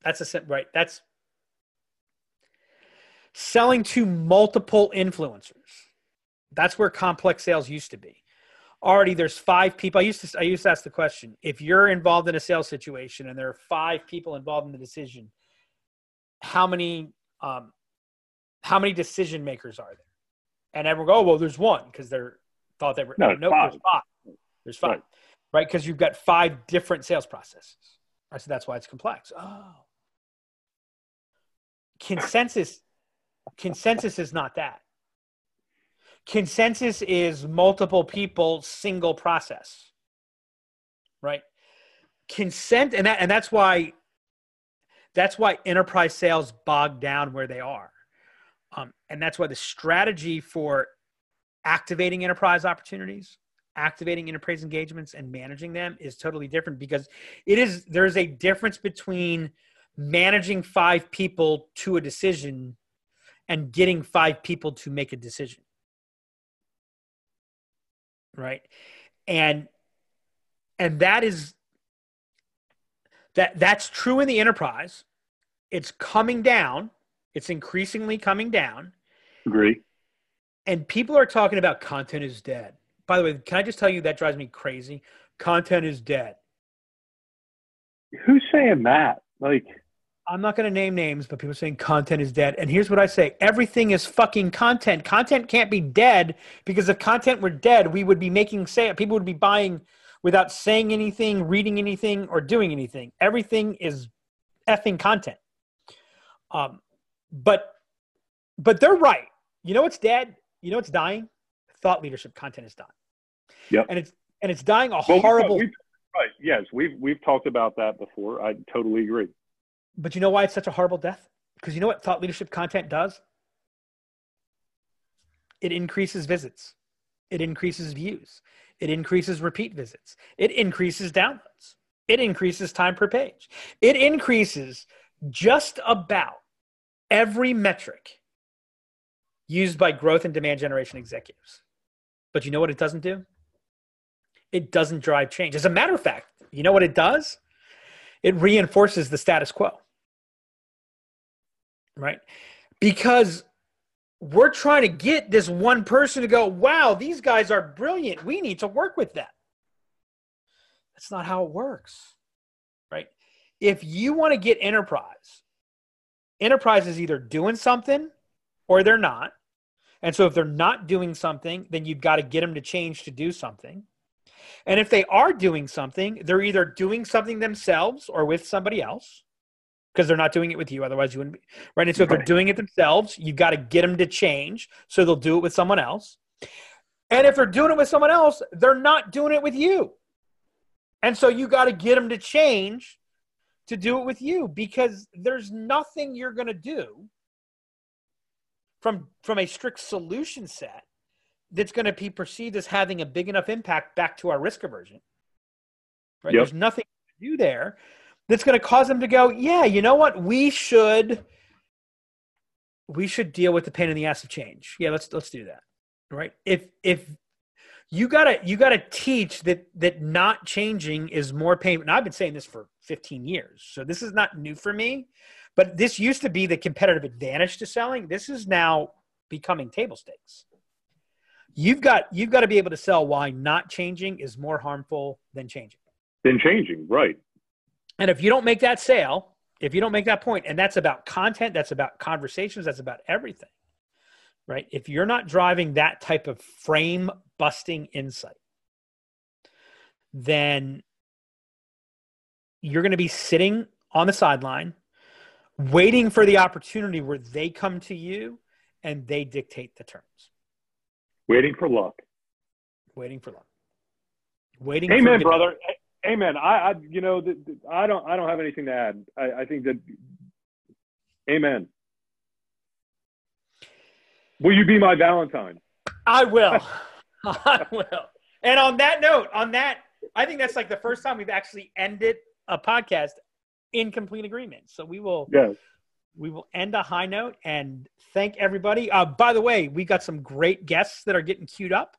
That's a simple, right? That's selling to multiple influencers. That's where complex sales used to be. Already there's five people. I used to I used to ask the question, if you're involved in a sales situation and there are five people involved in the decision, how many um, how many decision makers are there? And everyone go, oh, well, there's one because they're thought they were no, oh, no five. there's five. There's five, right? Because right? you've got five different sales processes. I said that's why it's complex. Oh, consensus. consensus is not that. Consensus is multiple people, single process. Right. Consent, and that, and that's why. That's why enterprise sales bog down where they are um, and that's why the strategy for activating enterprise opportunities, activating enterprise engagements, and managing them is totally different because it is there's a difference between managing five people to a decision and getting five people to make a decision. Right. And and that is that that's true in the enterprise. It's coming down it's increasingly coming down. Agree. And people are talking about content is dead. By the way, can I just tell you that drives me crazy? Content is dead. Who's saying that? Like, I'm not going to name names, but people saying content is dead. And here's what I say everything is fucking content. Content can't be dead because if content were dead, we would be making say people would be buying without saying anything, reading anything, or doing anything. Everything is effing content. Um, but but they're right. You know it's dead? You know it's dying? Thought leadership content is dying. Yep. And it's and it's dying a well, horrible. We've, we've, right. Yes, we've we've talked about that before. I totally agree. But you know why it's such a horrible death? Because you know what thought leadership content does? It increases visits. It increases views. It increases repeat visits. It increases downloads. It increases time per page. It increases just about every metric used by growth and demand generation executives. But you know what it doesn't do? It doesn't drive change. As a matter of fact, you know what it does? It reinforces the status quo. Right? Because we're trying to get this one person to go, wow, these guys are brilliant. We need to work with them. That's not how it works. Right? If you want to get enterprise enterprise is either doing something or they're not. And so if they're not doing something, then you've got to get them to change to do something. And if they are doing something, they're either doing something themselves or with somebody else because they're not doing it with you. Otherwise, you wouldn't be right. And so if they're doing it themselves, you've got to get them to change. So they'll do it with someone else. And if they're doing it with someone else, they're not doing it with you. And so you got to get them to change to do it with you because there's nothing you're going to do from from a strict solution set that's going to be perceived as having a big enough impact back to our risk aversion right? Yep. There's nothing to do there that's going to cause them to go, yeah, you know what? We should we should deal with the pain in the ass of change. Yeah, let's let's do that. Right? If if you gotta you gotta teach that that not changing is more pain. And I've been saying this for 15 years, so this is not new for me. But this used to be the competitive advantage to selling. This is now becoming table stakes. You've got you've got to be able to sell why not changing is more harmful than changing. Than changing, right? And if you don't make that sale, if you don't make that point, and that's about content, that's about conversations, that's about everything, right? If you're not driving that type of frame busting insight, then you're going to be sitting on the sideline waiting for the opportunity where they come to you and they dictate the terms. Waiting for luck. Waiting for luck. Waiting. Amen, brother. Amen. I, I you know, I don't, I don't have anything to add. I, I think that. Amen. Will you be my Valentine? I will. I will. And on that note, on that, I think that's like the first time we've actually ended a podcast in complete agreement. So we will yes. we will end a high note and thank everybody. Uh, by the way, we got some great guests that are getting queued up.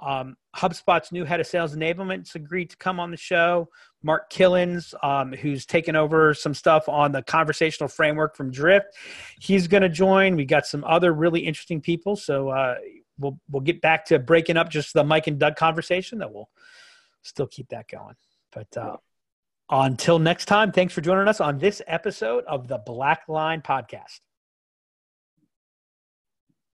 Um, HubSpot's new head of sales enablement's agreed to come on the show. Mark Kilens, um, who's taken over some stuff on the conversational framework from Drift, he's going to join. We got some other really interesting people, so uh, we'll we'll get back to breaking up just the Mike and Doug conversation. That we'll still keep that going. But uh, until next time, thanks for joining us on this episode of the Black Line Podcast.